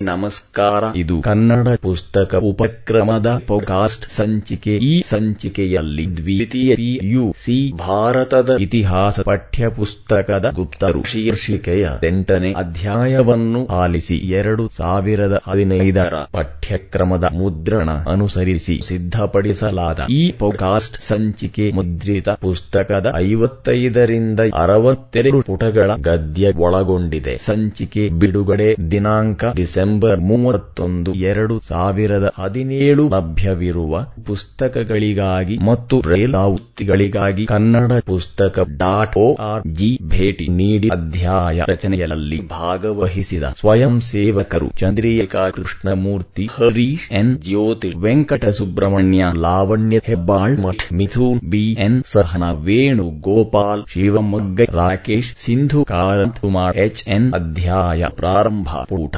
ನಮಸ್ಕಾರ. ಇದು ಕನ್ನಡ ಪುಸ್ತಕ ಉಪಕ್ರಮದ ಪೋಕಾಸ್ಟ್ ಸಂಚಿಕೆ. ಈ ಸಂಚಿಕೆಯಲ್ಲಿ ದ್ವಿತೀಯ ಪಿಯುಸಿ ಭಾರತದ ಇತಿಹಾಸ ಪಠ್ಯಪುಸ್ತಕದ ಗುಪ್ತರು ಶೀರ್ಷಿಕೆಯ ಎಂಟನೇ ಅಧ್ಯಾಯವನ್ನು ಆಲಿಸಿ ಎರಡು ಸಾವಿರದ ಹದಿನೈದರ ಪಠ್ಯಕ್ರಮದ ಮುದ್ರಣ ಅನುಸರಿಸಿ ಸಿದ್ಧಪಡಿಸಲಾದ ಈ ಪೋಕಾಸ್ಟ್ ಸಂಚಿಕೆ ಮುದ್ರಿತ ಪುಸ್ತಕದ ಐವತ್ತೈದರಿಂದ ಅರವತ್ತೆರಡು ಪುಟಗಳ ಗದ್ಯ ಒಳಗೊಂಡಿದೆ. ಸಂಚಿಕೆ ಬಿಡುಗಡೆ ದಿನಾಂಕ ಡಿಸೆಂಬರ್ ಮೂವತ್ತೊಂದು, ಎರಡು ಸಾವಿರದ ಹದಿನೇಳು ಲಭ್ಯವಿರುವ ಪುಸ್ತಕಗಳಿಗಾಗಿ ಮತ್ತು ರೇಲಾವೃತ್ತಿಗಳಿಗಾಗಿ ಕನ್ನಡ ಪುಸ್ತಕ ಡಾಟ್ ಆರ್ ಜಿ ಭೇಟಿ ನೀಡಿ ಅಧ್ಯಾಯ ರಚನೆಯಲ್ಲಿ ಭಾಗವಹಿಸಿದ ಸ್ವಯಂ ಸೇವಕರು Chandrika Krishnamurthy, Harish N. Jyothi, Venkata Subrahmanya, Lavanya Hebbal, Math Mithun BN Sahana Venu, Gopal, Shivamogga, Rakesh, Sindhu Karanth Kumar H. N. ಅಧ್ಯಾಯ ಪ್ರಾರಂಭ, ಪುಟ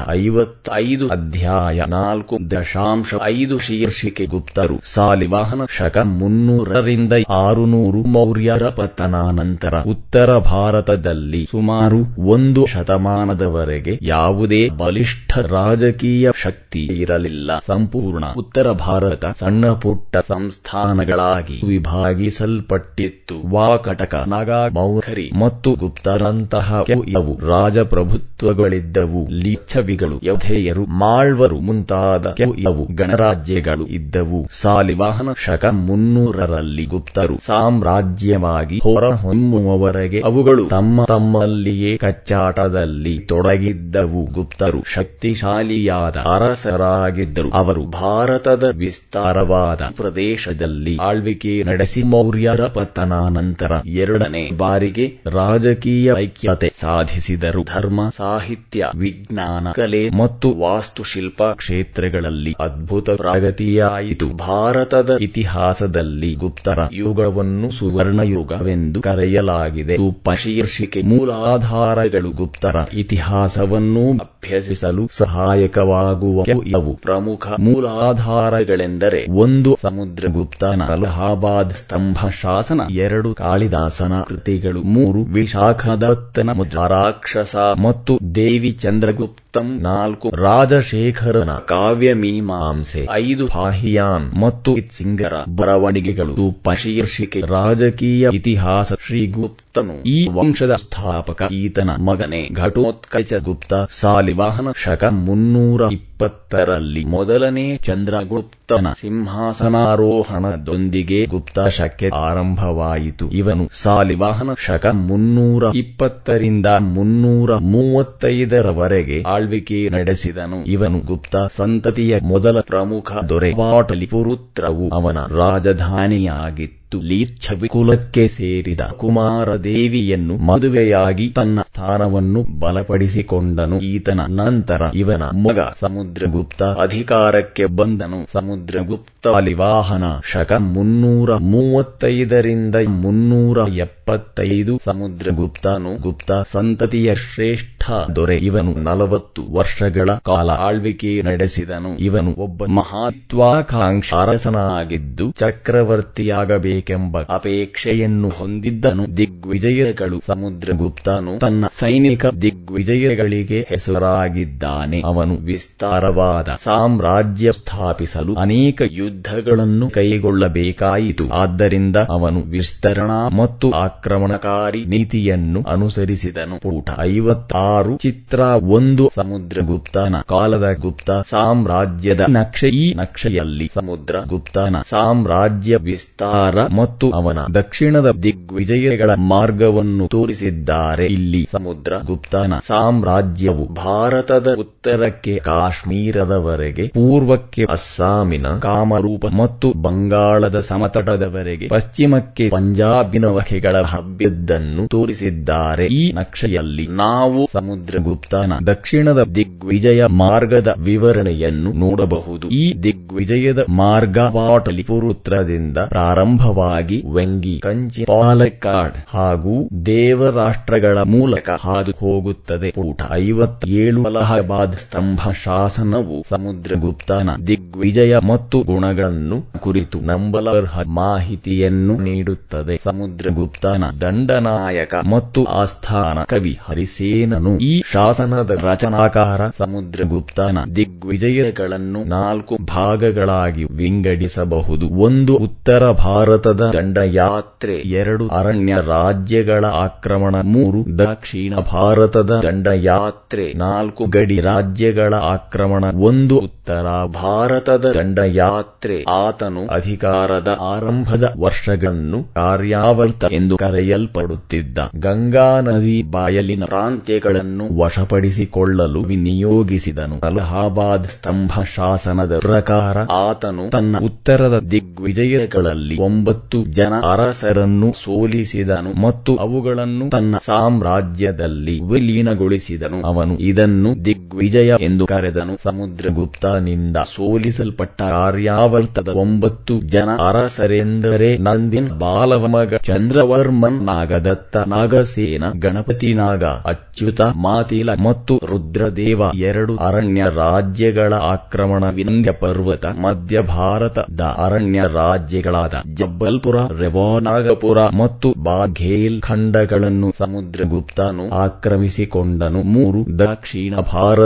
ಐವತ್ತೈದು ಅಧ್ಯಾಯ ನಾಲ್ಕು ದಶಾಂಶ ಐದು ಶೀರ್ಷಿಕೆ ಗುಪ್ತರು ಸಾಲಿವಾಹನ ಶಕ ಮುನ್ನೂರರಿಂದ ಆರುನೂರು ಮೌರ್ಯರ ಪತನಾನಂತರ ಉತ್ತರ ಭಾರತದಲ್ಲಿ ಸುಮಾರು ಒಂದು ಶತಮಾನದವರೆಗೆ ಯಾವುದೇ ಬಲಿಷ್ಠ ರಾಜಕೀಯ ಶಕ್ತಿ ಇರಲಿಲ್ಲ. ಸಂಪೂರ್ಣ ಉತ್ತರ ಭಾರತ ಸಣ್ಣ ಪುಟ್ಟ ಸಂಸ್ಥಾನಗಳಾಗಿ ವಿಭಾಗಿಸಲ್ಪಟ್ಟಿತ್ತು. ವಾಕಟಕ, ನಾಗಾ ಮೌಖರಿ ಮತ್ತು ಗುಪ್ತರಂತಹ ಕೆಲವು ರಾಜಪ್ರಭುತ್ವಗಳಿದ್ದವು. ಲಿಚ್ಛವಿಗಳು ಯೌಧೇಯರು ಮಾಳ್ವರು ಮುಂತಾದ ಕೆಲವು ಗಣರಾಜ್ಯಗಳು ಇದ್ದವು. ಸಾಲಿವಾಹನ ಶಕ ಮುನ್ನೂರರಲ್ಲಿ ಗುಪ್ತರು ಸಾಮ್ರಾಜ್ಯವಾಗಿ ಹೊರಹೊಮ್ಮುವವರೆಗೆ ಅವುಗಳು ತಮ್ಮ ತಮ್ಮಲ್ಲಿಯೇ ಕಚ್ಚಾಟದಲ್ಲಿ ತೊಡಗಿದ್ದವು. ಗುಪ್ತರು ಶಕ್ತಿಶಾಲಿಯಾದ ಅರಸರಾಗಿದ್ದರು. ಅವರು ಭಾರತದ ವಿಸ್ತಾರವಾದ ಪ್ರದೇಶದಲ್ಲಿ ಆಳ್ವಿಕೆ ನಡೆಸಿ ಮೌರ್ಯರ ಪತನಾನಂತರ ಎರಡನೇ ಬಾರಿಗೆ ರಾಜಕೀಯ ಐಕ್ಯತೆ ಸಾಧಿಸಿದರು. ಧರ್ಮ, ಸಾಹಿತ್ಯ, ವಿಜ್ಞಾನ, ಕಲೆ ಮತ್ತು ವಾಸ್ತುಶಿಲ್ಪ ಕ್ಷೇತ್ರಗಳಲ್ಲಿ ಅದ್ಭುತ ಪ್ರಗತಿಯಾಯಿತು. ಭಾರತದ ಇತಿಹಾಸದಲ್ಲಿ ಗುಪ್ತರ ಯುಗವನ್ನು ಸುವರ್ಣಯುಗವೆಂದು ಕರೆಯಲಾಗಿದೆ. ಉಪಶೀರ್ಷಿಕೆ ಮೂಲಾಧಾರಗಳು ಗುಪ್ತರ ಇತಿಹಾಸವನ್ನು ಅಭ್ಯಸಿಸಲು ಸಹಾಯಕವಾಗುವ ಇವು ಪ್ರಮುಖ ಮೂಲಾಧಾರಗಳೆಂದರೆ ಒಂದು ಸಮುದ್ರಗುಪ್ತನ ಅಲಹಾಬಾದ್ ಸ್ತಂಭ ಶಾಸನ, ಎರಡು ಕಾಳಿದಾಸನ ಕೃತಿಗಳು, ಮೂರು ವಿಶಾಖದತ್ತನ ಮುದ್ರಾರಾಕ್ಷಸ ಮತ್ತು ದೇವಿ ಚಂದ್ರಗುಪ್ತಂ, ನಾಲ್ಕು ರಾಜಶೇಖರನ ಕಾವ್ಯ ಮೀಮಾಂಸೆ ಐದು ಪಾಹಿಯಾನ್ ಮತ್ತು ಸಿಂಗರ ಬರವಣಿಗೆಗಳು. ಪಶೀರ್ಷಿಕೆ. ರಾಜಕೀಯ ಇತಿಹಾಸ. ಶ್ರೀಗುಪ್ತನು ಈ ವಂಶದ ಸ್ಥಾಪಕ. ಈತನ ಮಗನೇ ಘಟೋತ್ಕಚ ಗುಪ್ತ ಸಾಲಿವಾಹನ ಶಕ ಮುನ್ನೂರ ಇಪ್ಪತ್ತರಲ್ಲಿ ಮೊದಲನೇ ಚಂದ್ರಗುಪ್ತನ ಸಿಂಹಾಸನಾರೋಹಣದೊಂದಿಗೆ ಗುಪ್ತ ಶಕೆ ಆರಂಭವಾಯಿತು. ಇವನು ಸಾಲಿವಾಹನ ಶಕ ಮುನ್ನೂರ ಇಪ್ಪತ್ತರಿಂದ ಮುನ್ನೂರ ಮೂವತ್ತೈದರವರೆಗೆ ಆಳ್ವಿಕೆ ನಡೆಸಿದನು. ಇವನು ಗುಪ್ತ ಸಂತತಿಯ ಮೊದಲ ಪ್ರಮುಖ ದೊರೆ ಪಾಟಲಿಪುರುತ್ರವು ಅವನ ರಾಜಧಾನಿಯಾಗಿತ್ತು. ಲೀಚ್ಛವಿ ಕುಲಕ್ಕೆ ಸೇರಿದ ಕುಮಾರದೇವಿಯನ್ನು ಮದುವೆಯಾಗಿ ತನ್ನ ಸ್ಥಾನವನ್ನು ಬಲಪಡಿಸಿಕೊಂಡನು. ಈತನ ನಂತರ ಇವನ ಮಗ ಸಮುದ್ರಗುಪ್ತ ಅಧಿಕಾರಕ್ಕೆ ಬಂದನು. ಸಮುದ್ರಗುಪ್ತ ಅಲಿವಾಹನ ಶಕ ಮುನ್ನೂರ ಮೂವತ್ತೈದರಿಂದ ಮುನ್ನೂರ ಎಪ್ಪತ್ತೈದು ಸಮುದ್ರಗುಪ್ತನು ಗುಪ್ತ ಸಂತತಿಯ ಶ್ರೇಷ್ಠ ದೊರೆ. ಇವನು ನಲವತ್ತು ವರ್ಷಗಳ ಕಾಲ ಆಳ್ವಿಕೆ ನಡೆಸಿದನು. ಇವನು ಒಬ್ಬ ಮಹತ್ವಾಕಾಂಕ್ಷ. ಅರಸನಾಗಿದ್ದು ಚಕ್ರವರ್ತಿಯಾಗಬೇಕೆಂಬ ಅಪೇಕ್ಷೆಯನ್ನು ಹೊಂದಿದ್ದನು. ದಿಗ್ವಿಜಯಗಳು. ಸಮುದ್ರಗುಪ್ತನು ತನ್ನ ಸೈನಿಕ ದಿಗ್ವಿಜಯಗಳಿಗೆ ಹೆಸರಾಗಿದ್ದಾನೆ. ಅವನು ವಿಸ್ತಾರವಾದ ಸಾಮ್ರಾಜ್ಯ ಸ್ಥಾಪಿಸಲು ಅನೇಕ ಯುದ್ಧಗಳನ್ನು ಕೈಗೊಳ್ಳಬೇಕಾಯಿತು. ಆದ್ದರಿಂದ ಅವನು ವಿಸ್ತರಣಾ ಮತ್ತು ಆಕ್ರಮಣಕಾರಿ ನೀತಿಯನ್ನು ಅನುಸರಿಸಿದನು. ಪುಟ ಐವತ್ತಾರು. ಚಿತ್ರ ಒಂದು. ಸಮುದ್ರಗುಪ್ತನ ಕಾಲದ ಗುಪ್ತ ಸಾಮ್ರಾಜ್ಯದ ನಕ್ಷೆ. ಈ ನಕ್ಷೆಯಲ್ಲಿ ಸಮುದ್ರ ಗುಪ್ತನ ಸಾಮ್ರಾಜ್ಯ ವಿಸ್ತಾರ ಮತ್ತು ಅವನ ದಕ್ಷಿಣದ ದಿಗ್ವಿಜಯಗಳ ಮಾರ್ಗವನ್ನು ತೋರಿಸಿದ್ದಾರೆ. ಇಲ್ಲಿ ಸಮುದ್ರ ಗುಪ್ತನ ಸಾಮ್ರಾಜ್ಯವು ಭಾರತದ ಉತ್ತರಕ್ಕೆ, ಕಾಶ್ಮೀರದವರೆಗೆ, ಪೂರ್ವಕ್ಕೆ ಅಸ್ಸಾಮಿನ ಕಾಮರೂಪ ಮತ್ತು ಬಂಗಾಳದ ಸಮತಟದವರೆಗೆ, ಪಶ್ಚಿಮಕ್ಕೆ ಪಂಜಾಬಿನ ವಕೆಗಳ ಹಬ್ಬಿದ್ದನ್ನು ತೋರಿಸಿದ್ದಾರೆ. ಈ ನಕ್ಷೆಯಲ್ಲಿ ನಾವು ಸಮುದ್ರಗುಪ್ತನ ದಕ್ಷಿಣದ ದಿಗ್ವಿಜಯ ಮಾರ್ಗದ ವಿವರಣೆಯನ್ನು ನೋಡಬಹುದು. ಈ ದಿಗ್ವಿಜಯದ ಮಾರ್ಗ ಪಾಟಲಿಪುರುತ್ರದಿಂದ ಪ್ರಾರಂಭವಾಗಿ ವೆಂಗಿ, ಕಂಚಿ, ಪಾಲಕ್ಕಾಡ್ ಹಾಗೂ ದೇವರಾಷ್ಟ್ರಗಳ ಮೂಲಕ ಹಾದು ಹೋಗುತ್ತದೆ ಪುಟ ಐವತ್ತೇಳು ಅಲಹಾಬಾದ್ ಸ್ತಂಭ ಶಾಸನವು ಸಮುದ್ರಗುಪ್ತನ ದಿಗ್ವಿಜಯ ಮತ್ತು ಗುಣಗಳನ್ನು ಕುರಿತು ನಂಬಲರ್ಹ ಮಾಹಿತಿಯನ್ನು ನೀಡುತ್ತದೆ. ಸಮುದ್ರಗುಪ್ತನ ಗುಪ್ತನ ದಂಡನಾಯಕ ಮತ್ತು ಆಸ್ಥಾನ ಕವಿ ಹರಿಸೇನನು. ಈ ಶಾಸನದ ರಚನಾಕಾರ ಸಮುದ್ರಗುಪ್ತನ ದಿಗ್ವಿಜಯಗಳನ್ನು ನಾಲ್ಕು ಭಾಗಗಳಾಗಿ ವಿಂಗಡಿಸಬಹುದು. ಒಂದು, ಉತ್ತರ ಭಾರತದ ದಂಡಯಾತ್ರೆ. ಎರಡು, ಅರಣ್ಯ ರಾಜ್ಯಗಳ ಆಕ್ರಮಣ. ಮೂರು, ದಕ್ಷಿಣ ಭಾರತದ ದಂಡಯಾತ್ರೆ. ನಾಲ್ಕು, ಗಡಿ ರಾಜ್ಯಗಳ ಆಕ್ರಮಣ. ಒಂದು, ಉತ್ತರ ಭಾರತದ ದಂಡಯಾತ್ರೆ. ಆತನು ಅಧಿಕಾರದ ಆರಂಭದ ವರ್ಷಗಳನ್ನು ಕಾರ್ಯಾವರ್ತ ಎಂದು ಕರೆಯಲ್ಪಡುತ್ತಿದ್ದ ಗಂಗಾ ನದಿ ಬಾಯಲಿನ ಪ್ರಾಂತ್ಯಗಳನ್ನು ವಶಪಡಿಸಿಕೊಳ್ಳಲು ವಿನಿಯೋಗಿಸಿದನು. ಅಲಹಾಬಾದ್ ಸ್ತಂಭ ಶಾಸನದ ಪ್ರಕಾರ ಆತನು ತನ್ನ ಉತ್ತರದ ದಿಗ್ವಿಜಯಗಳಲ್ಲಿ ಒಂಬತ್ತು ಜನ ಅರಸರನ್ನು ಸೋಲಿಸಿದನು ಮತ್ತು ಅವುಗಳನ್ನು ತನ್ನ ಸಾಮ್ರಾಜ್ಯದಲ್ಲಿ ವಿಲೀನಗೊಳಿಸಿದನು. ಅವನು ಇದನ್ನು ದಿಗ್ವಿಜಯ ಎಂದು ಕರೆದನು. ಸಮುದ್ರಗುಪ್ತನಿಂದ ಸೋಲಿಸಲ್ಪಟ್ಟ ಆರ್ಯಾವರ್ತದ ಒಂಬತ್ತು ಜನ ಅರಸರೆಂದರೆ ನಂದಿನ್ ಬಾಲವ ಮಗ ಚಂದ್ರವರ್ಮನ್, ನಾಗದತ್ತ ನಾಗಸೇನ, ಗಣಪತಿ ನಾಗ, ಅಚ್ಯುತ, ಮಾತಿಲ ಮತ್ತು ರುದ್ರದೇವ ಎರಡು ಅರಣ್ಯ ರಾಜ್ಯಗಳ ಆಕ್ರಮಣ ವಿಂಧ್ಯ ಪರ್ವತ, ಮಧ್ಯ ಭಾರತದ ಅರಣ್ಯ ರಾಜ್ಯಗಳಾದ ಜಬ್ಬಲ್ಪುರ ರೆವಾನಾಗಪುರ ಮತ್ತು ಬಾಘೇಲ್ ಖಂಡಗಳನ್ನು ಸಮುದ್ರಗುಪ್ತನು ಆಕ್ರಮಿಸಿಕೊಂಡನು. ಮೂರು ದಕ್ಷಿಣ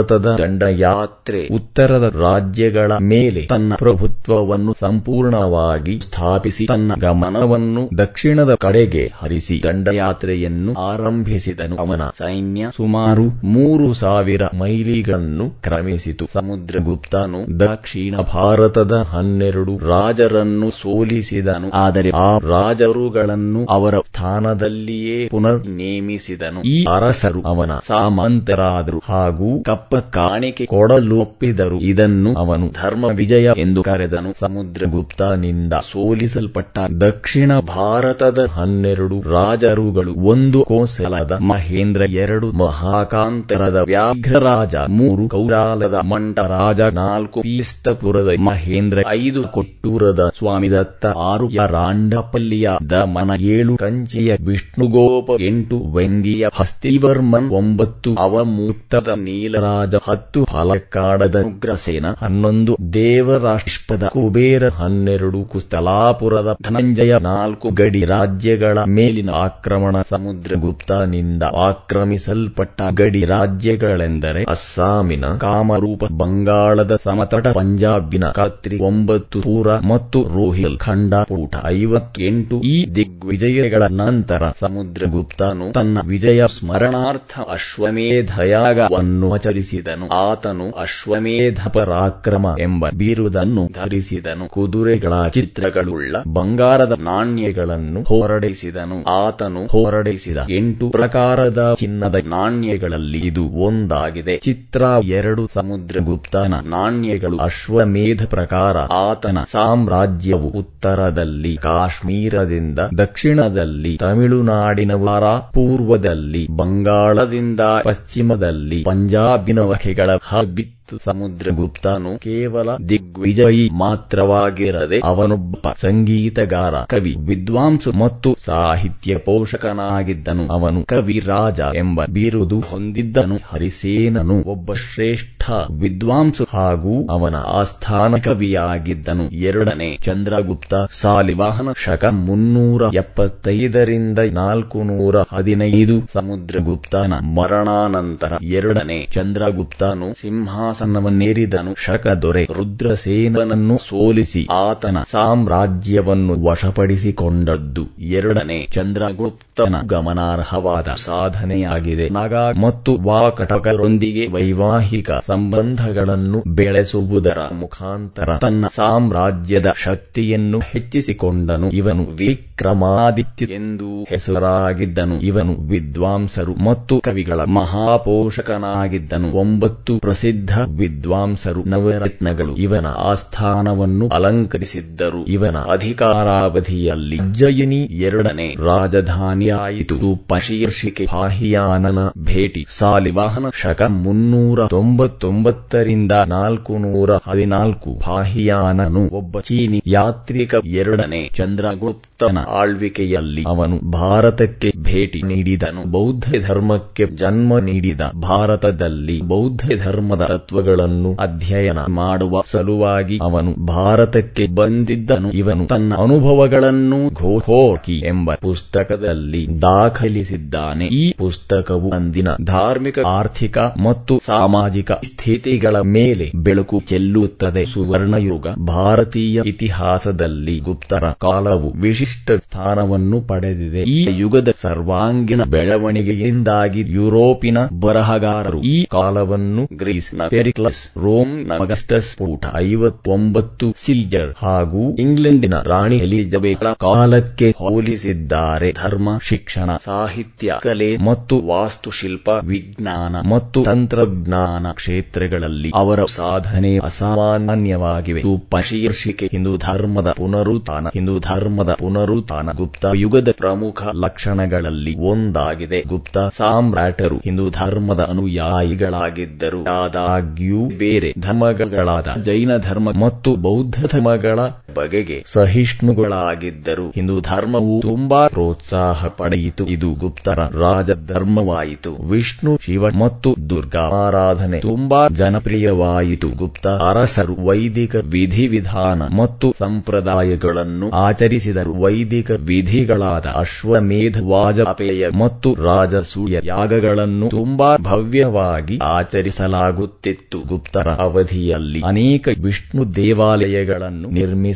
ಭಾರತದ ದಂಡಯಾತ್ರೆ ಉತ್ತರದ ರಾಜ್ಯಗಳ ಮೇಲೆ ತನ್ನ ಪ್ರಭುತ್ವವನ್ನು ಸಂಪೂರ್ಣವಾಗಿ ಸ್ಥಾಪಿಸಿ ತನ್ನ ಗಮನವನ್ನು ದಕ್ಷಿಣದ ಕಡೆಗೆ ಹರಿಸಿ ದಂಡಯಾತ್ರೆಯನ್ನು ಆರಂಭಿಸಿದನು. ಅವನ ಸೈನ್ಯ ಸುಮಾರು ಮೂರು ಸಾವಿರ ಮೈಲಿಗಳನ್ನು ಕ್ರಮಿಸಿತು. ಸಮುದ್ರಗುಪ್ತನು ದಕ್ಷಿಣ ಭಾರತದ ಹನ್ನೆರಡು ರಾಜರನ್ನು ಸೋಲಿಸಿದನು. ಆದರೆ ಆ ರಾಜರುಗಳನ್ನು ಅವರ ಸ್ಥಾನದಲ್ಲಿಯೇ ಪುನರ್ ನೇಮಿಸಿದನು. ಈ ಅರಸರು ಅವನ ಸಾಮಂತರಾದರು. ಹಾಗೂ ಕಪ್ಪ ಕಾಣಿಕೆ ಕೊಡಲು ಒಪ್ಪಿದರು. ಇದನ್ನು ಅವನು ಧರ್ಮ ವಿಜಯ ಎಂದು ಕರೆದನು. ಸಮುದ್ರಗುಪ್ತನಿಂದ ಸೋಲಿಸಲ್ಪಟ್ಟ ದಕ್ಷಿಣ ಭಾರತದ ಹನ್ನೆರಡು ರಾಜರುಗಳು, ಒಂದು ಕೋಸಲದ ಮಹೇಂದ್ರ, ಎರಡು ಮಹಾಕಾಂತರದ ವ್ಯಾಘ್ರರಾಜ, ಮೂರು ಕೌರಾಲದ ಮಂಟರಾಜ, ನಾಲ್ಕು ಪೀಸ್ತಪುರದ ಮಹೇಂದ್ರ, ಐದು ಕೊಟ್ಟೂರದ ಸ್ವಾಮಿದತ್ತ, ಆರು ರಾಂಡಪಲ್ಲಿಯ ದಮನ, ಏಳು ಕಂಚಿಯ ವಿಷ್ಣುಗೋಪ, ಎಂಟು ವೆಂಗಿಯ ಹಸ್ತಿವರ್ಮನ್, ಒಂಬತ್ತು ಅವಮೂಕ್ತದ ನೀಲರಾಜ ಹತ್ತು ಫಲಕಾಡದ ಉಗ್ರಸೇನ ಹನ್ನೊಂದು ದೇವರಾಷ್ಟ್ರದ ಕುಬೇರ, ಹನ್ನೆರಡು ಕುಸ್ತಲಾಪುರದ ಧನಂಜಯ, ನಾಲ್ಕು ಗಡಿ ರಾಜ್ಯಗಳ ಮೇಲಿನ ಆಕ್ರಮಣ ಸಮುದ್ರಗುಪ್ತನಿಂದ ಆಕ್ರಮಿಸಲ್ಪಟ್ಟ ಗಡಿ ರಾಜ್ಯಗಳೆಂದರೆ ಅಸ್ಸಾಮಿನ ಕಾಮರೂಪ, ಬಂಗಾಳದ ಸಮತಟ, ಪಂಜಾಬಿನ ಕತ್ರಿ, ಒಂಬತ್ತು ಪೂರ ಮತ್ತು ರೋಹಿಲ್ ಖಂಡಪೂಟ ಐವತ್ತೆಂಟು ಈ ದಿಗ್ವಿಜಯಗಳ ನಂತರ ಸಮುದ್ರಗುಪ್ತನು ತನ್ನ ವಿಜಯ ಸ್ಮರಣಾರ್ಥ ಅಶ್ವಮೇಧಯಾಗವನ್ನು ಆಚರಿಸಿದನು ಆತನು ಅಶ್ವಮೇಧ ಪರಾಕ್ರಮ ಎಂಬ ಬಿರುದನ್ನು ಧರಿಸಿದನು. ಕುದುರೆಗಳ ಚಿತ್ರಗಳುಳ್ಳ ಬಂಗಾರದ ನಾಣ್ಯಗಳನ್ನು ಹೊರಡಿಸಿದನು. ಆತನು ಹೊರಡಿಸಿದ ಎಂಟು ಪ್ರಕಾರದ ಚಿನ್ನದ ನಾಣ್ಯಗಳಲ್ಲಿ ಇದು ಒಂದಾಗಿದೆ. ಚಿತ್ರ ಎರಡು ಸಮುದ್ರ ಗುಪ್ತನ ನಾಣ್ಯಗಳು ಅಶ್ವಮೇಧ ಪ್ರಕಾರ ಆತನ ಸಾಮ್ರಾಜ್ಯವು ಉತ್ತರದಲ್ಲಿ ಕಾಶ್ಮೀರದಿಂದ ದಕ್ಷಿಣದಲ್ಲಿ ತಮಿಳುನಾಡಿನವರ ಪೂರ್ವದಲ್ಲಿ ಬಂಗಾಳದಿಂದ ಪಶ್ಚಿಮದಲ್ಲಿ ಪಂಜಾಬಿನ ವಕೆಗಳ ಹಬ್ಬಿತ್ತು ಸಮುದ್ರಗುಪ್ತನು ಕೇವಲ ದಿಗ್ವಿಜಯಿ ಮಾತ್ರವಾಗಿರದೆ ಅವನೊಬ್ಬ ಸಂಗೀತಗಾರ, ಕವಿ, ವಿದ್ವಾಂಸು ಮತ್ತು ಸಾಹಿತ್ಯ ಪೋಷಕನಾಗಿದ್ದನು. ಅವನು ಕವಿ, ರಾಜ ಎಂಬ ಬಿರುದು ಹೊಂದಿದ್ದನು. ಹರಿಸೇನನು ಒಬ್ಬ ಶ್ರೇಷ್ಠ ವಿದ್ವಾಂಸು ಹಾಗೂ ಅವನ ಆಸ್ಥಾನ ಕವಿಯಾಗಿದ್ದನು. ಎರಡನೇ ಚಂದ್ರಗುಪ್ತ ಸಾಲಿವಾಹನ ಶಕ ಮುನ್ನೂರ ಎಪ್ಪತ್ತೈದರಿಂದ ನಾಲ್ಕು ನೂರ ಹದಿನೈದು ಸಮುದ್ರಗುಪ್ತನ ಮರಣಾನಂತರ ಎರಡನೇ ಚಂದ್ರಗುಪ್ತನು ಸಿಂಹಾಸನವನ್ನೇರಿದನು. ಶಕ ದೊರೆ ರುದ್ರಸೇನನನ್ನು ಸೋಲಿಸಿ ಆತನ ಸಾಮ್ರಾಜ್ಯವನ್ನು ವಶಪಡಿಸಿಕೊಂಡದ್ದು. ಎರಡನೇ ಚಂದ್ರಗುಪ್ತನ ಗಮನಾರ್ಹವಾದ ಸಾಧನೆಯಾಗಿದೆ. ನಾಗ ಮತ್ತು ವಾಕಟಕರೊಂದಿಗೆ ವೈವಾಹಿಕ ಸಂಬಂಧಗಳನ್ನು ಬೆಳೆಸುವುದರ ಮುಖಾಂತರ ತನ್ನ ಸಾಮ್ರಾಜ್ಯದ ಶಕ್ತಿಯನ್ನು ಹೆಚ್ಚಿಸಿಕೊಂಡನು. ಇವನು ವಿಕ್ರಮಾದಿತ್ಯ ಎಂದು ಹೆಸರಾಗಿದ್ದನು. ಇವನು ವಿದ್ವಾಂಸರು ಮತ್ತು ಕವಿಗಳ ಮಹಾಪೋಷಕನಾಗಿದ್ದನು. ಒಂಬತ್ತು ಪ್ರಸಿದ್ಧ ವಿದ್ವಾಂಸರು ನವರತ್ನಗಳು ಇವನ ಆಸ್ಥಾನವನ್ನು ಅಲಂಕರಿಸಿದ್ದರು. ಇವನ ಅಧಿಕಾರಾವಧಿಯಲ್ಲಿ ಜಯಿನಿ ಎರಡನೇ ರಾಜಧಾನಿಯಾಯಿತು. ಪಶೀರ್ಷಿಕೆ ಪಾಹಿಯಾನನ ಭೇಟಿ. ಸಾಲಿವಾಹನ ಶಕ ಮುನ್ನೂರ ತೊಂಬತ್ತೊಂಬತ್ತರಿಂದ ನಾಲ್ಕು ನೂರ ಹದಿನಾಲ್ಕು ಪಾಹಿಯಾನನು ಒಬ್ಬ ಚೀನಿ ಯಾತ್ರಿಕ. ಎರಡನೇ ಚಂದ್ರಗುಪ್ತನ ಆಳ್ವಿಕೆಯಲ್ಲಿ ಅವನು ಭಾರತಕ್ಕೆ ಭೇಟಿ ನೀಡಿದನು. ಬೌದ್ಧ ಧರ್ಮಕ್ಕೆ ಜನ್ಮ ನೀಡಿದ ಭಾರತದಲ್ಲಿ ಬೌದ್ಧ ಧರ್ಮದ ತತ್ವಗಳನ್ನು ಅಧ್ಯಯನ ಮಾಡುವ ಸಲುವಾಗಿ ಅವನು ಭಾರತಕ್ಕೆ ಬಂದಿದ್ದನು. ಇವನು ತನ್ನ ಅನುಭವಗಳನ್ನು ಘೋಖೋಕಿ ಎಂಬ ಪುಸ್ತಕದಲ್ಲಿ ದಾಖಲಿಸಿದ್ದಾನೆ. ಈ ಪುಸ್ತಕವು ಅಂದಿನ ಧಾರ್ಮಿಕ, ಆರ್ಥಿಕ ಮತ್ತು ಸಾಮಾಜಿಕ ಸ್ಥಿತಿಗಳ ಮೇಲೆ ಬೆಳಕು ಚೆಲ್ಲುತ್ತದೆ. ಸುವರ್ಣಯುಗ ಭಾರತೀಯ ಇತಿಹಾಸದಲ್ಲಿ ಗುಪ್ತರ ಕಾಲವು ವಿಶಿಷ್ಟ ಸ್ಥಾನವನ್ನು ಪಡೆದಿದೆ. ಈ ಯುಗದ ಸರ್ವಾಂಗೀಣ ಬೆಳವಣಿಗೆಯಿಂದಾಗಿ ಯುರೋಪಿನ ಬರಹಗಾರರು ಈ ಕಾಲವನ್ನು ಗ್ರೀಸ್ನ ಪೆರಿಕ್ಲಸ್ ರೋಮ್ನ ಅಗಸ್ಟಸ್ ಪೂಟ ಐವತ್ತೊಂಬತ್ತು ಸಿಲ್ಜರ್ ಹಾಗೂ ಇಂಗ್ಲೆಂಡಿನ ರಾಣಿ ಎಲಿಜಬೆತ್ ಕಾಲಕ್ಕೆ ಹೋಲಿಸಿದ್ದಾರೆ. ಧರ್ಮ, ಶಿಕ್ಷಣ, ಸಾಹಿತ್ಯ, ಕಲೆ ಮತ್ತು ವಾಸ್ತುಶಿಲ್ಪ, ವಿಜ್ಞಾನ ಮತ್ತು ತಂತ್ರಜ್ಞಾನ ಕ್ಷೇತ್ರಗಳಲ್ಲಿ ಅವರ ಸಾಧನೆ ಅಸಾಮಾನ್ಯವಾಗಿವೆ. ಶೀರ್ಷಿಕೆ ಹಿಂದೂ ಧರ್ಮದ ಪುನರುತ್ಥಾನ, ಹಿಂದೂ ಧರ್ಮದ ಪುನರುತ್ಥಾನ, ಗುಪ್ತ ಯುಗದ ಪ್ರಮುಖ ಲಕ್ಷಣಗಳಲ್ಲಿ ಒಂದಾಗಿದೆ. ಗುಪ್ತ ಸಾಮ್ರಾಟರು ಹಿಂದೂ ಧರ್ಮದ ಅನುಯಾಯಿಗಳಾಗಿದ್ದರು. ಆದಾಗ್ಯೂ ಬೇರೆ ಧರ್ಮಗಳಾದ ಜೈನ ಧರ್ಮ ಮತ್ತು ಬೌದ್ಧ ಧರ್ಮಗಳ ಬಗೆಗೆ ಸಹಿಷ್ಣುಗಳಾಗಿದ್ದರು. ಹಿಂದೂ ಧರ್ಮವು ತುಂಬಾ ಪ್ರೋತ್ಸಾಹ ಪಡೆಯಿತು. ಇದು ಗುಪ್ತರ ರಾಜಧರ್ಮವಾಯಿತು. ವಿಷ್ಣು, ಶಿವ ಮತ್ತು ದುರ್ಗಾ ಆರಾಧನೆ ತುಂಬಾ ಜನಪ್ರಿಯವಾಯಿತು. ಗುಪ್ತ ಅರಸರು ವೈದಿಕ ವಿಧಿವಿಧಾನ ಮತ್ತು ಸಂಪ್ರದಾಯಗಳನ್ನು ಆಚರಿಸಿದರು. ವೈದಿಕ ವಿಧಿಗಳಾದ ಅಶ್ವಮೇಧ, ವಾಜಪೇಯ ಮತ್ತು ರಾಜಸೂಯ ಯಾಗಗಳನ್ನು ತುಂಬಾ ಭವ್ಯವಾಗಿ ಆಚರಿಸಲಾಗುತ್ತಿತ್ತು. ಗುಪ್ತರ ಅವಧಿಯಲ್ಲಿ ಅನೇಕ ವಿಷ್ಣು ದೇವಾಲಯಗಳನ್ನು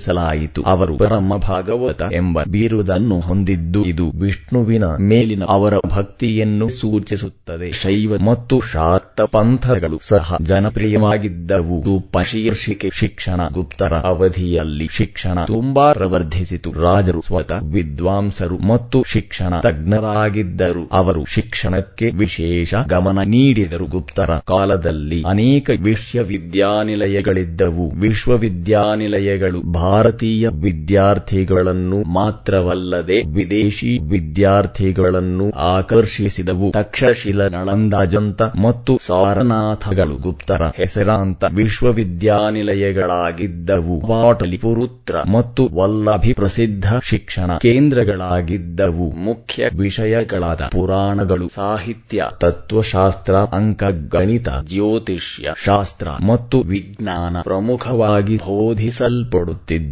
ನಿರ್ಮಿಸಲಾಯಿತು ಅವರು ಪರಮ ಭಾಗವತ ಎಂಬ ಬಿರುದನ್ನು ಹೊಂದಿದ್ದು, ಇದು ವಿಷ್ಣುವಿನ ಮೇಲಿನ ಅವರ ಭಕ್ತಿಯನ್ನು ಸೂಚಿಸುತ್ತದೆ. ಶೈವ ಮತ್ತು ಶಾಕ್ತ ಪಂಥಗಳು ಸಹ ಜನಪ್ರಿಯವಾಗಿದ್ದವು. ಶೀರ್ಷಿಕೆ ಶಿಕ್ಷಣ ಗುಪ್ತರ ಅವಧಿಯಲ್ಲಿ ಶಿಕ್ಷಣ ತುಂಬಾ ಪ್ರವರ್ಧಿಸಿತು. ರಾಜರು ಸ್ವತಃ ವಿದ್ವಾಂಸರು ಮತ್ತು ಶಿಕ್ಷಣ ತಜ್ಞರಾಗಿದ್ದರು. ಅವರು ಶಿಕ್ಷಣಕ್ಕೆ ವಿಶೇಷ ಗಮನ ನೀಡಿದರು. ಗುಪ್ತರ ಕಾಲದಲ್ಲಿ ಅನೇಕ ವಿಶ್ವವಿದ್ಯಾನಿಲಯಗಳಿದ್ದವು. ವಿಶ್ವವಿದ್ಯಾನಿಲಯಗಳು ಭಾರತೀಯ ವಿದ್ಯಾರ್ಥಿಗಳನ್ನು ಮಾತ್ರವಲ್ಲದೆ ವಿದೇಶಿ ವಿದ್ಯಾರ್ಥಿಗಳನ್ನು ಆಕರ್ಷಿಸಿದವು. ತಕ್ಷಶಿಲ ನಳಂದಾಜಂತ ಮತ್ತು ಸಾರನಾಥಗಳು ಗುಪ್ತರ ಹೆಸರಾಂತ ವಿಶ್ವವಿದ್ಯಾನಿಲಯಗಳಾಗಿದ್ದವು. ಪಾಟಲಿಪುರುತ್ರ ಮತ್ತು ವಲ್ಲಭಿ ಪ್ರಸಿದ್ಧ ಶಿಕ್ಷಣ ಕೇಂದ್ರಗಳಾಗಿದ್ದವು. ಮುಖ್ಯ ವಿಷಯಗಳಾದ ಪುರಾಣಗಳು, ಸಾಹಿತ್ಯ, ತತ್ವಶಾಸ್ತ್ರ ಅಂಕ ಗಣಿತ ಜ್ಯೋತಿಷ್ಯ ಶಾಸ್ತ್ರ ಮತ್ತು ವಿಜ್ಞಾನ ಪ್ರಮುಖವಾಗಿ ಬೋಧಿಸಲ್ಪಡುತ್ತಿದ್ದವು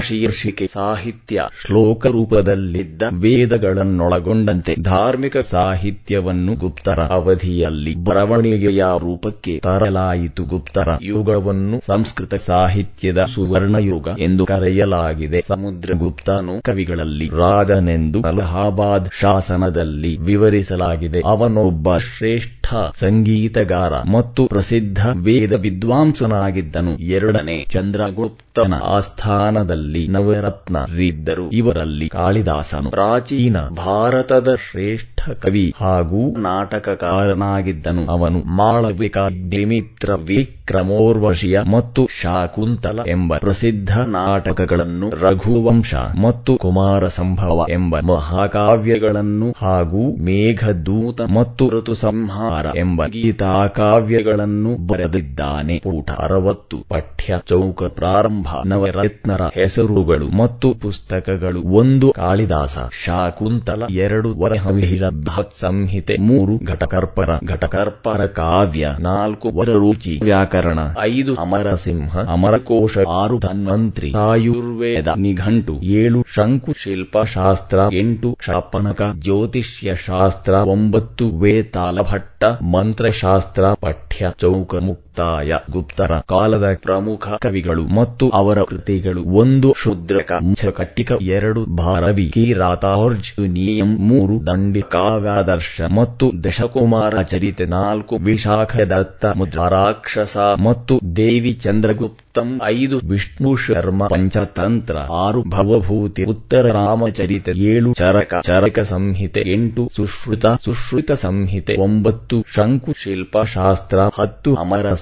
ಶೀರ್ಷಿಕೆ ಸಾಹಿತ್ಯ ಶ್ಲೋಕ ರೂಪದಲ್ಲಿದ್ದ ವೇದಗಳನ್ನೊಳಗೊಂಡಂತೆ ಧಾರ್ಮಿಕ ಸಾಹಿತ್ಯವನ್ನು ಗುಪ್ತರ ಅವಧಿಯಲ್ಲಿ ಬರವಣಿಗೆಯ ರೂಪಕ್ಕೆ ತರಲಾಯಿತು. ಗುಪ್ತರ ಯುಗವನ್ನು ಸಂಸ್ಕೃತ ಸಾಹಿತ್ಯದ ಸುವರ್ಣಯುಗ ಎಂದು ಕರೆಯಲಾಗಿದೆ. ಸಮುದ್ರಗುಪ್ತನು ಕವಿಗಳಲ್ಲಿ ರಾಜನೆಂದು ಅಲಹಾಬಾದ್ ಶಾಸನದಲ್ಲಿ ವಿವರಿಸಲಾಗಿದೆ. ಅವನೊಬ್ಬ ಶ್ರೇಷ್ಠ ಸಂಗೀತಗಾರ ಮತ್ತು ಪ್ರಸಿದ್ಧ ವೇದ ವಿದ್ವಾಂಸನಾಗಿದ್ದನು. ಎರಡನೇ ಚಂದ್ರಗುಪ್ತನ ಆಸ್ಥಾನದಲ್ಲಿ ನವರತ್ನರಿದ್ದರು ಇವರಲ್ಲಿ ಕಾಳಿದಾಸನು ಪ್ರಾಚೀನ ಭಾರತದ ಶ್ರೇಷ್ಠ ಕವಿ ಹಾಗೂ ನಾಟಕಕಾರನಾಗಿದ್ದನು. ಅವನು ಮಾಳವಿಕಾ ದಿಮಿತ್ರ ವಿಕ್ರಮೋರ್ವಶಿಯ ಮತ್ತು ಶಾಕುಂತಲ ಎಂಬ ಪ್ರಸಿದ್ಧ ನಾಟಕಗಳನ್ನು ರಘುವಂಶ ಮತ್ತು ಕುಮಾರ ಸಂಭವ ಎಂಬ ಮಹಾಕಾವ್ಯಗಳನ್ನು ಹಾಗೂ ಮೇಘದೂತ ಮತ್ತು ಋತು ಸಂಹಾರ ಎಂಬ ಗೀತಾಕಾವ್ಯಗಳನ್ನು ಬರೆದಿದ್ದಾನೆ. ಪೂಟ ಅರವತ್ತು, ಪಠ್ಯ ಚೌಕ ಪ್ರಾರಂಭ, ನವರತ್ನರ ಹೆಸರುಗಳು ಮತ್ತು ಪುಸ್ತಕಗಳು. ಒಂದು ಕಾಳಿದಾಸ ಶಾಕುಂತಲ ಎರಡು ವರಹವಿಹಿರ ಭಕ್ ಸಂಹಿತೆ, ಮೂರು ಘಟಕರ್ಪರ ಘಟಕರ್ಪರ ಕಾವ್ಯ, ನಾಲ್ಕು ವರರುಚಿ ವ್ಯಾಕರಣ, ಐದು ಅಮರಸಿಂಹ, ಅಮರಕೋಶ, ಆರು ಧನ್ವಂತ್ರಿ, ಆಯುರ್ವೇದ, ನಿಘಂಟು, ಏಳು ಶಂಕು ಶಿಲ್ಪಶಾಸ್ತ್ರ, ಎಂಟು ಕ್ಷಾಪನಕ ಜ್ಯೋತಿಷ್ಯ ಶಾಸ್ತ್ರ ಒಂಬತ್ತು ವೇತಾಲ ಭಟ್ಟ ಮಂತ್ರಶಾಸ್ತ್ರ ಪಠ್ಯ ಚೌಕ ಮುಕ್ತಾಯ ಗುಪ್ತರ ಕಾಲದ ಪ್ರಮುಖ ಕವಿಗಳು ಮತ್ತು ಅವರ ಕೃತಿಗಳು. ಒಂದು ಶುದ್ರಕ ಕಟ್ಟಿಕ ಎರಡು ಭಾರವಿ ಕಿರಾತಾರ್ಜ್ ನಿಯಂ ಮೂರು, ದಂಡಿ ಕಾವ್ಯಾದರ್ಶ ಮತ್ತು ದಶಕುಮಾರ ಚರಿತೆ, ನಾಲ್ಕು, ವಿಶಾಖ ದತ್ತ ಮುದ್ರಾರಾಕ್ಷಸ ಮತ್ತು ದೇವಿ ಚಂದ್ರಗುಪ್ತಂ, ಐದು, ವಿಷ್ಣು ಶರ್ಮ ಪಂಚತಂತ್ರ, ಆರು, ಭವಭೂತಿ, ಉತ್ತರ ರಾಮಚರಿತೆ, ಏಳು, ಚರಕ ಚರಕ ಸಂಹಿತೆ, ಎಂಟು, ಸುಶ್ರುತ ಸುಶ್ರುತ ಸಂಹಿತೆ, ಒಂಬತ್ತು, ಶಂಕು ಶಿಲ್ಪಶಾಸ್ತ್ರ, ಹತ್ತು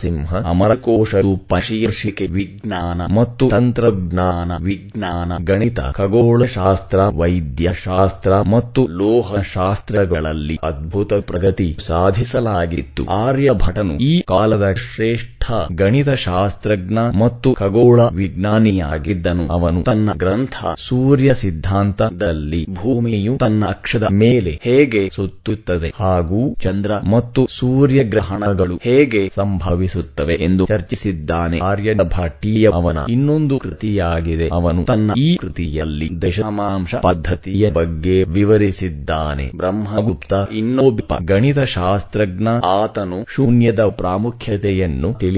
ಅಮರಸಿಂಹ ಅಮರಕೋಶ ಶೀರ್ಷಿಕೆ ವಿಜ್ಞಾನ ಮತ್ತು ತಂತ್ರಜ್ಞಾನ ವಿಜ್ಞಾನ ಗಣಿತ ಖಗೋಳಶಾಸ್ತ್ರ ವೈದ್ಯ ಶಾಸ್ತ್ರ ಮತ್ತು ಲೋಹ ಶಾಸ್ತ್ರಗಳಲ್ಲಿ ಅದ್ಭುತ ಪ್ರಗತಿ ಸಾಧಿಸಲಾಗಿತ್ತು. ಆರ್ಯಭಟನು ಈ ಕಾಲದ ಶ್ರೇಷ್ಠ ಗಣಿತಶಾಸ್ತ್ರಜ್ಞ ಮತ್ತು ಖಗೋಳ ವಿಜ್ಞಾನಿಯಾಗಿದ್ದನು. ಅವನು ತನ್ನ ಗ್ರಂಥ ಸೂರ್ಯ ಸಿದ್ಧಾಂತದಲ್ಲಿ ಭೂಮಿಯು ತನ್ನ ಅಕ್ಷದ ಮೇಲೆ ಹೇಗೆ ಸುತ್ತುತ್ತದೆ ಹಾಗೂ ಚಂದ್ರ ಮತ್ತು ಸೂರ್ಯ ಗ್ರಹಣಗಳು ಹೇಗೆ ಸಂಭವಿಸುತ್ತವೆ ಎಂದು ಚರ್ಚಿಸಿದ್ದಾನೆ. ಆರ್ಯಭಟೀಯ ಅವನ ಇನ್ನೊಂದು ಕೃತಿಯಾಗಿದೆ. ಅವನು ತನ್ನ ಈ ಕೃತಿಯಲ್ಲಿ ದಶಮಾಂಶ ಪದ್ಧತಿಯ ಬಗ್ಗೆ ವಿವರಿಸಿದ್ದಾನೆ. ಬ್ರಹ್ಮಗುಪ್ತ ಇನ್ನೊಬ್ಬ ಗಣಿತ ಶಾಸ್ತ್ರಜ್ಞ ಆತನು ಶೂನ್ಯದ ಪ್ರಾಮುಖ್ಯತೆಯನ್ನು ತಿಳಿಸಿದ್ದಾನೆ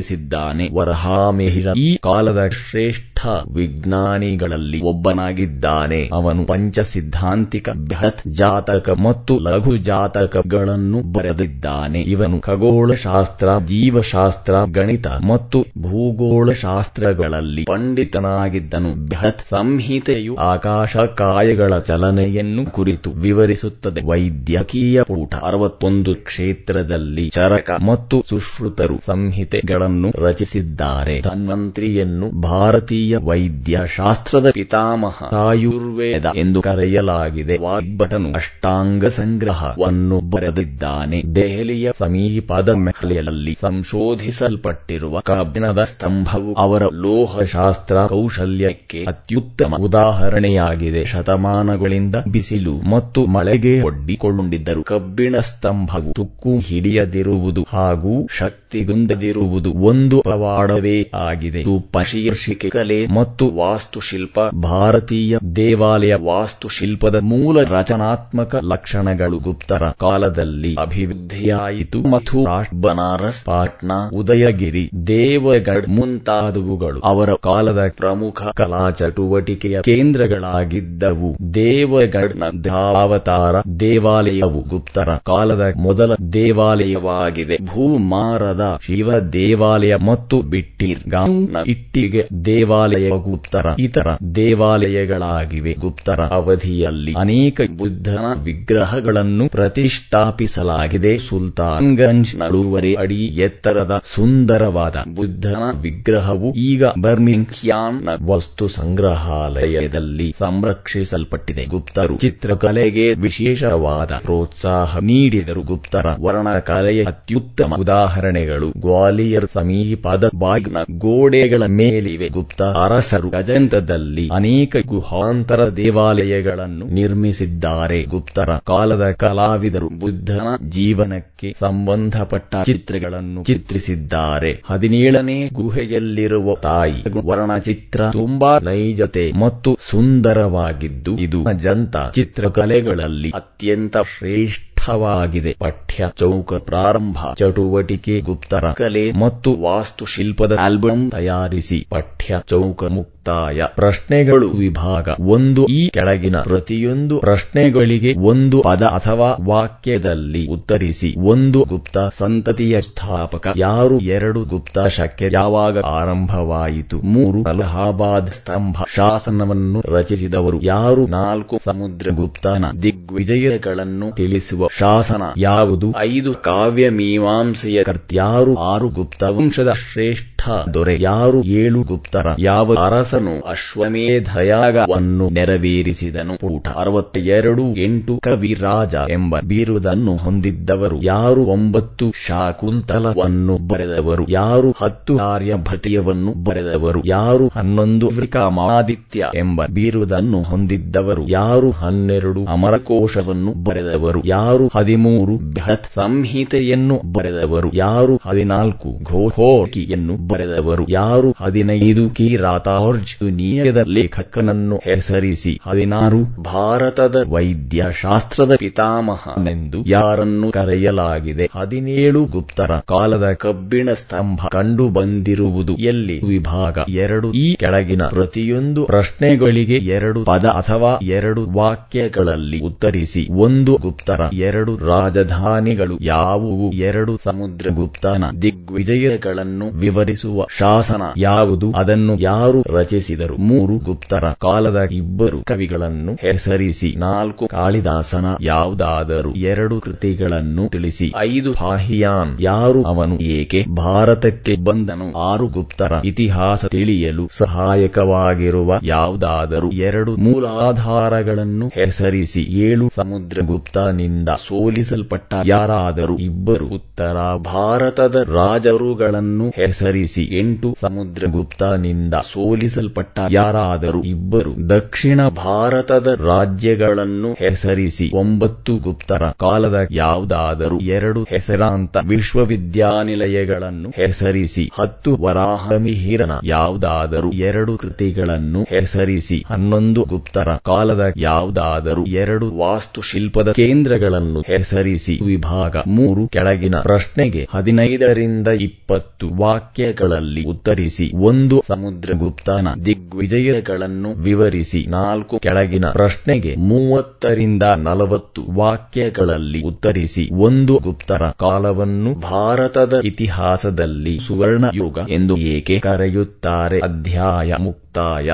ವರಹಾಮಿಹಿರ ಈ ಕಾಲದ ಶ್ರೇಷ್ಠ ವಿಜ್ಞಾನಿಗಳಲ್ಲಿ ಒಬ್ಬನಾಗಿದ್ದಾನೆ. ಅವನು ಪಂಚ ಸಿದ್ಧಾಂತಿಕ ಬೃಹತ್ ಜಾತಕ ಮತ್ತು ಲಘು ಜಾತಕಗಳನ್ನು ಬರೆದಿದ್ದಾನೆ. ಇವನು ಖಗೋಳಶಾಸ್ತ್ರ, ಜೀವಶಾಸ್ತ್ರ, ಗಣಿತ ಮತ್ತು ಭೂಗೋಳ ಶಾಸ್ತ್ರಗಳಲ್ಲಿ ಪಂಡಿತನಾಗಿದ್ದನು. ಬೃಹತ್ ಸಂಹಿತೆಯು ಆಕಾಶ ಕಾಯಗಳ ಚಲನೆಯನ್ನು ಕುರಿತು ವಿವರಿಸುತ್ತದೆ. ವೈದ್ಯಕೀಯ ಪೂಟ ಅರವತ್ತೊಂದು ಕ್ಷೇತ್ರದಲ್ಲಿ ಚರಕ ಮತ್ತು ಸುಶ್ರುತರು ಸಂಹಿತೆಗಳನ್ನು ರಚಿಸಿದ್ದಾರೆ. ಧನ್ವಂತ್ರಿಯನ್ನು ಭಾರತೀಯ ವೈದ್ಯ ಶಾಸ್ತ್ರದ ಪಿತಾಮಹ ಆಯುರ್ವೇದ ಎಂದು ಕರೆಯಲಾಗಿದೆ. ವಾಗ್ಭಟನು ಅಷ್ಟಾಂಗ ಸಂಗ್ರಹವನ್ನು ಬರೆದಿದ್ದಾನೆ. ದೆಹಲಿಯ ಸಮೀಪದ ಮೆಹಲೆಯಲ್ಲಿ ಸಂಶೋಧಿಸಲ್ಪಟ್ಟಿರುವ ಕಬ್ಬಿಣದ ಸ್ತಂಭವು ಅವರ ಲೋಹಶಾಸ್ತ್ರ ಕೌಶಲ್ಯಕ್ಕೆ ಅತ್ಯುತ್ತಮ ಉದಾಹರಣೆಯಾಗಿದೆ. ಶತಮಾನಗಳಿಂದ ಬಿಸಿಲು ಮತ್ತು ಮಳೆಗೆ ಒಡ್ಡಿಕೊಂಡಿದ್ದರು ಕಬ್ಬಿಣ ಸ್ತಂಭವು ತುಕ್ಕು ಹಿಡಿಯದಿರುವುದು ಹಾಗೂ ಶಕ್ತಿಗುಂದದಿರುವುದು ಒಂದು ಪವಾಡವೇ ಆಗಿದೆ. ಶೀರ್ಷಿಕೆ ಕಲೆ ಮತ್ತು ವಾಸ್ತುಶಿಲ್ಪ. ಭಾರತೀಯ ದೇವಾಲಯ ವಾಸ್ತುಶಿಲ್ಪದ ಮೂಲ ರಚನಾತ್ಮಕ ಲಕ್ಷಣಗಳು ಗುಪ್ತರ ಕಾಲದಲ್ಲಿ ಅಭಿವೃದ್ಧಿಯಾಯಿತು. ಮಥುರಾ ಬನಾರಸ್, ಪಾಟ್ನಾ, ಉದಯಗಿರಿ, ದೇವಗಢ್ ಮುಂತಾದವುಗಳು ಅವರ ಕಾಲದ ಪ್ರಮುಖ ಕಲಾ ಚಟುವಟಿಕೆಯ ಕೇಂದ್ರಗಳಾಗಿದ್ದವು. ದೇವಗಢ್ನ ಧಾವತಾರ ದೇವಾಲಯವು ಗುಪ್ತರ ಕಾಲದ ಮೊದಲ ದೇವಾಲಯವಾಗಿದೆ. ಭೂಮಾರದ ಶಿವ ದೇವಾಲಯ ಮತ್ತು ಬಿಟ್ಟಿರ್ ಗಾಂವ್ನ ಇಟ್ಟಿಗೆ ದೇವಾಲಯ ಗುಪ್ತರ, ಇತರ ದೇವಾಲಯಗಳಾಗಿವೆ. ಗುಪ್ತರ ಅವಧಿಯಲ್ಲಿ ಅನೇಕ ಬುದ್ಧನ ವಿಗ್ರಹಗಳನ್ನು ಪ್ರತಿಷ್ಠಾಪಿಸಲಾಗಿದೆ. ಸುಲ್ತಾನ್ಗಂಜ್ ನಡುವರೆ ಅಡಿ ಎತ್ತರದ ಸುಂದರವಾದ ಬುದ್ಧನ ವಿಗ್ರಹವು ಈಗ ಬರ್ಮಿಂಗ್ಹ್ಯಾಮ್ನ ವಸ್ತು ಸಂಗ್ರಹಾಲಯದಲ್ಲಿ ಸಂರಕ್ಷಿಸಲ್ಪಟ್ಟಿದೆ. ಗುಪ್ತರು ಚಿತ್ರಕಲೆಗೆ ವಿಶೇಷವಾದ ಪ್ರೋತ್ಸಾಹ ನೀಡಿದರು. ಗುಪ್ತರ ವರ್ಣಕಲೆಯ ಅತ್ಯುತ್ತಮ ಉದಾಹರಣೆಗಳು ಗ್ವಾಲಿಯರ್ ಸಮೀಪದ ಬಾಗ್ನ ಗೋಡೆಗಳ ಮೇಲಿವೆ. ಗುಪ್ತ ಅರಸರು ಗಜಂತದಲ್ಲಿ ಅನೇಕ ಗುಹಾಂತರ ದೇವಾಲಯಗಳನ್ನು ನಿರ್ಮಿಸಿದ್ದಾರೆ. ಗುಪ್ತರ ಕಾಲದ ಕಲಾವಿದರು ಬುದ್ಧನ ಜೀವನಕ್ಕೆ ಸಂಬಂಧಪಟ್ಟ ಚಿತ್ರಗಳನ್ನು ಚಿತ್ರಿಸಿದ್ದಾರೆ. ಹದಿನೇಳನೇ ಗುಹೆಯಲ್ಲಿರುವ ತಾಯಿ ವರ್ಣಚಿತ್ರ ತುಂಬಾ ನೈಜತೆ ಮತ್ತು ಸುಂದರವಾಗಿದ್ದು, ಇದು ಅಜಂತ ಚಿತ್ರಕಲೆಗಳಲ್ಲಿ ಅತ್ಯಂತ ಶ್ರೇಷ್ಠವಾಗಿದೆ ಪಠ್ಯ, ಚೌಕ, ಪ್ರಾರಂಭ, ಚಟುವಟಿಕೆ ಗುಪ್ತರ ಕಲೆ ಮತ್ತು ವಾಸ್ತುಶಿಲ್ಪದ ಆಲ್ಬಮ್ ತಯಾರಿಸಿ. ಪಠ್ಯ, ಚೌಕ, ಮುಕ್ತಾಯ ಪ್ರಶ್ನೆಗಳು ವಿಭಾಗ ಒಂದು. ಈ ಕೆಳಗಿನ ಪ್ರತಿಯೊಂದು ಪ್ರಶ್ನೆಗಳಿಗೆ ಒಂದು ಪದ ಅಥವಾ ವಾಕ್ಯದಲ್ಲಿ ಉತ್ತರಿಸಿ. ಒಂದು ಗುಪ್ತ ಸಂತತಿಯ ಸ್ಥಾಪಕ. ಯಾರು? ಎರಡು ಗುಪ್ತ ಶಕ್ಯ. ಯಾವಾಗ ಆರಂಭವಾಯಿತು? ಮೂರು ಅಲಹಾಬಾದ್ ಸ್ತಂಭ. ಶಾಸನವನ್ನು ರಚಿಸಿದವರು ಯಾರು? ನಾಲ್ಕು ಸಮುದ್ರಗುಪ್ತನ ದಿಗ್ವಿಜಯಗಳನ್ನು ತಿಳಿಸುವ ಶಾಸನ ಯಾವುದು? ಐದು ಕಾವ್ಯ ಮೀಮಾಂಸೆಯ ಕರ್ತ್ಯಾರು ಆರು ಗುಪ್ತ ವಂಶದ ಶ್ರೇಷ್ಠ ದೊರೆ ಯಾರು? ಏಳು ಗುಪ್ತರ ಯಾವ ಅರಸನು? ಅಶ್ವಮೇಧಯಾಗವನ್ನು ನೆರವೇರಿಸಿದನು. ಊಟ ಅರವತ್ತ ಎರಡು ಎಂಟು ಕವಿರಾಜ ಎಂಬ ಬೀರುವುದನ್ನು ಹೊಂದಿದ್ದವರು ಯಾರು? ಒಂಬತ್ತು ಶಾಕುಂತಲವನ್ನು ಬರೆದವರು ಯಾರು? ಹತ್ತು ಆರ್ಯಭಟೀಯವನ್ನು ಬರೆದವರು ಯಾರು? ಹನ್ನೊಂದು ವಿಕ್ರಮಾದಿತ್ಯ ಎಂಬ ಬೀರುವುದನ್ನು ಹೊಂದಿದ್ದವರು ಯಾರು? ಹನ್ನೆರಡು ಅಮರಕೋಶವನ್ನು ಬರೆದವರು ಯಾರು? ಹದಿಮೂರು ಬೃಹತ್ ಸಂಹಿತೆಯನ್ನು ಬರೆದವರು. ಯಾರು ಹದಿನಾಲ್ಕು ಘೋಹೋಕಿಯನ್ನು ಬರೆದವರು. ಯಾರು ಹದಿನೈದು ಕಿರಾತಾರ್ಜ್ ನಿಯದ ಲೇಖಕನನ್ನು ಹೆಸರಿಸಿ. ಹದಿನಾರು ಭಾರತದ ವೈದ್ಯ ಶಾಸ್ತ್ರದ ಪಿತಾಮಹನೆಂದು ಯಾರನ್ನು ಕರೆಯಲಾಗಿದೆ. ಹದಿನೇಳು ಗುಪ್ತರ ಕಾಲದ ಕಬ್ಬಿಣ ಸ್ತಂಭ ಕಂಡು ಬಂದಿರುವುದು ಎಲ್ಲಿ? ವಿಭಾಗ ಎರಡು. ಈ ಕೆಳಗಿನ ಪ್ರತಿಯೊಂದು ಪ್ರಶ್ನೆಗಳಿಗೆ ಎರಡು ಪದ ಅಥವಾ ಎರಡು ವಾಕ್ಯಗಳಲ್ಲಿ ಉತ್ತರಿಸಿ. ಒಂದು ಗುಪ್ತರ, ಎರಡು ರಾಜಧಾನಿಗಳು ಯಾವುವು? ಎರಡು ಸಮುದ್ರ ಗುಪ್ತನ ದಿಗ್ವಿಜಯಗಳನ್ನು ವಿವರಿಸುವ ಶಾಸನ ಯಾವುದು? ಅದನ್ನು ಯಾರು ರಚಿಸಿದರು? ಮೂರು ಗುಪ್ತರ ಕಾಲದ ಇಬ್ಬರು ಕವಿಗಳನ್ನು ಹೆಸರಿಸಿ, ನಾಲ್ಕು ಕಾಳಿದಾಸನ ಯಾವುದಾದರೂ ಎರಡು ಕೃತಿಗಳನ್ನು ತಿಳಿಸಿ, ಐದು ಹಾಹಿಯಾನ್ ಯಾರು? ಅವನು ಏಕೆ ಭಾರತಕ್ಕೆ ಬಂದನು? ಆರು ಗುಪ್ತರ ಇತಿಹಾಸ ತಿಳಿಯಲು ಸಹಾಯಕವಾಗಿರುವ ಯಾವುದಾದರೂ ಎರಡು ಮೂಲಾಧಾರಗಳನ್ನು ಹೆಸರಿಸಿ, ಏಳು ಸಮುದ್ರಗುಪ್ತನಿಂದ ಸೋಲಿಸಲ್ಪಟ್ಟ ಯಾರಾದರೂ ಇಬ್ಬರು ಉತ್ತರ ಭಾರತದ ರಾಜರುಗಳನ್ನು ಹೆಸರಿಸಿ ಎಂಟು ಸಮುದ್ರಗುಪ್ತನಿಂದ ಸೋಲಿಸಲ್ಪಟ್ಟ ಯಾರಾದರೂ ಇಬ್ಬರು ದಕ್ಷಿಣ ಭಾರತದ ರಾಜ್ಯಗಳನ್ನು ಹೆಸರಿಸಿ ಒಂಬತ್ತು ಗುಪ್ತರ ಕಾಲದ ಯಾವುದಾದರೂ ಎರಡು ಹೆಸರಾಂತ ವಿಶ್ವವಿದ್ಯಾನಿಲಯಗಳನ್ನು ಹೆಸರಿಸಿ ಹತ್ತು ವರಾಹಮಿಹಿರನ ಯಾವುದಾದರೂ ಎರಡು ಕೃತಿಗಳನ್ನು ಹೆಸರಿಸಿ ಹನ್ನೊಂದು ಗುಪ್ತರ ಕಾಲದ ಯಾವುದಾದರೂ ಎರಡು ವಾಸ್ತುಶಿಲ್ಪದ ಕೇಂದ್ರಗಳನ್ನು ಹೆಸರಿಸಿ ವಿಭಾಗ ಮೂರು ಕೆಳಗಿನ ಪ್ರಶ್ನೆಗೆ ಹದಿನೈದರಿಂದ ಇಪ್ಪತ್ತು ವಾಕ್ಯಗಳಲ್ಲಿ ಉತ್ತರಿಸಿ. ಒಂದು ಸಮುದ್ರಗುಪ್ತನ ದಿಗ್ವಿಜಯಗಳನ್ನು ವಿವರಿಸಿ. ನಾಲ್ಕು ಕೆಳಗಿನ ಪ್ರಶ್ನೆಗೆ ಮೂವತ್ತರಿಂದ ನಲವತ್ತು ವಾಕ್ಯಗಳಲ್ಲಿ ಉತ್ತರಿಸಿ. ಒಂದು ಗುಪ್ತರ ಕಾಲವನ್ನು ಭಾರತದ ಇತಿಹಾಸದಲ್ಲಿ ಸುವರ್ಣ ಯುಗ ಎಂದು ಏಕೆ ಕರೆಯುತ್ತಾರೆ? ಅಧ್ಯಾಯ ಮುಕ್ತಾಯ.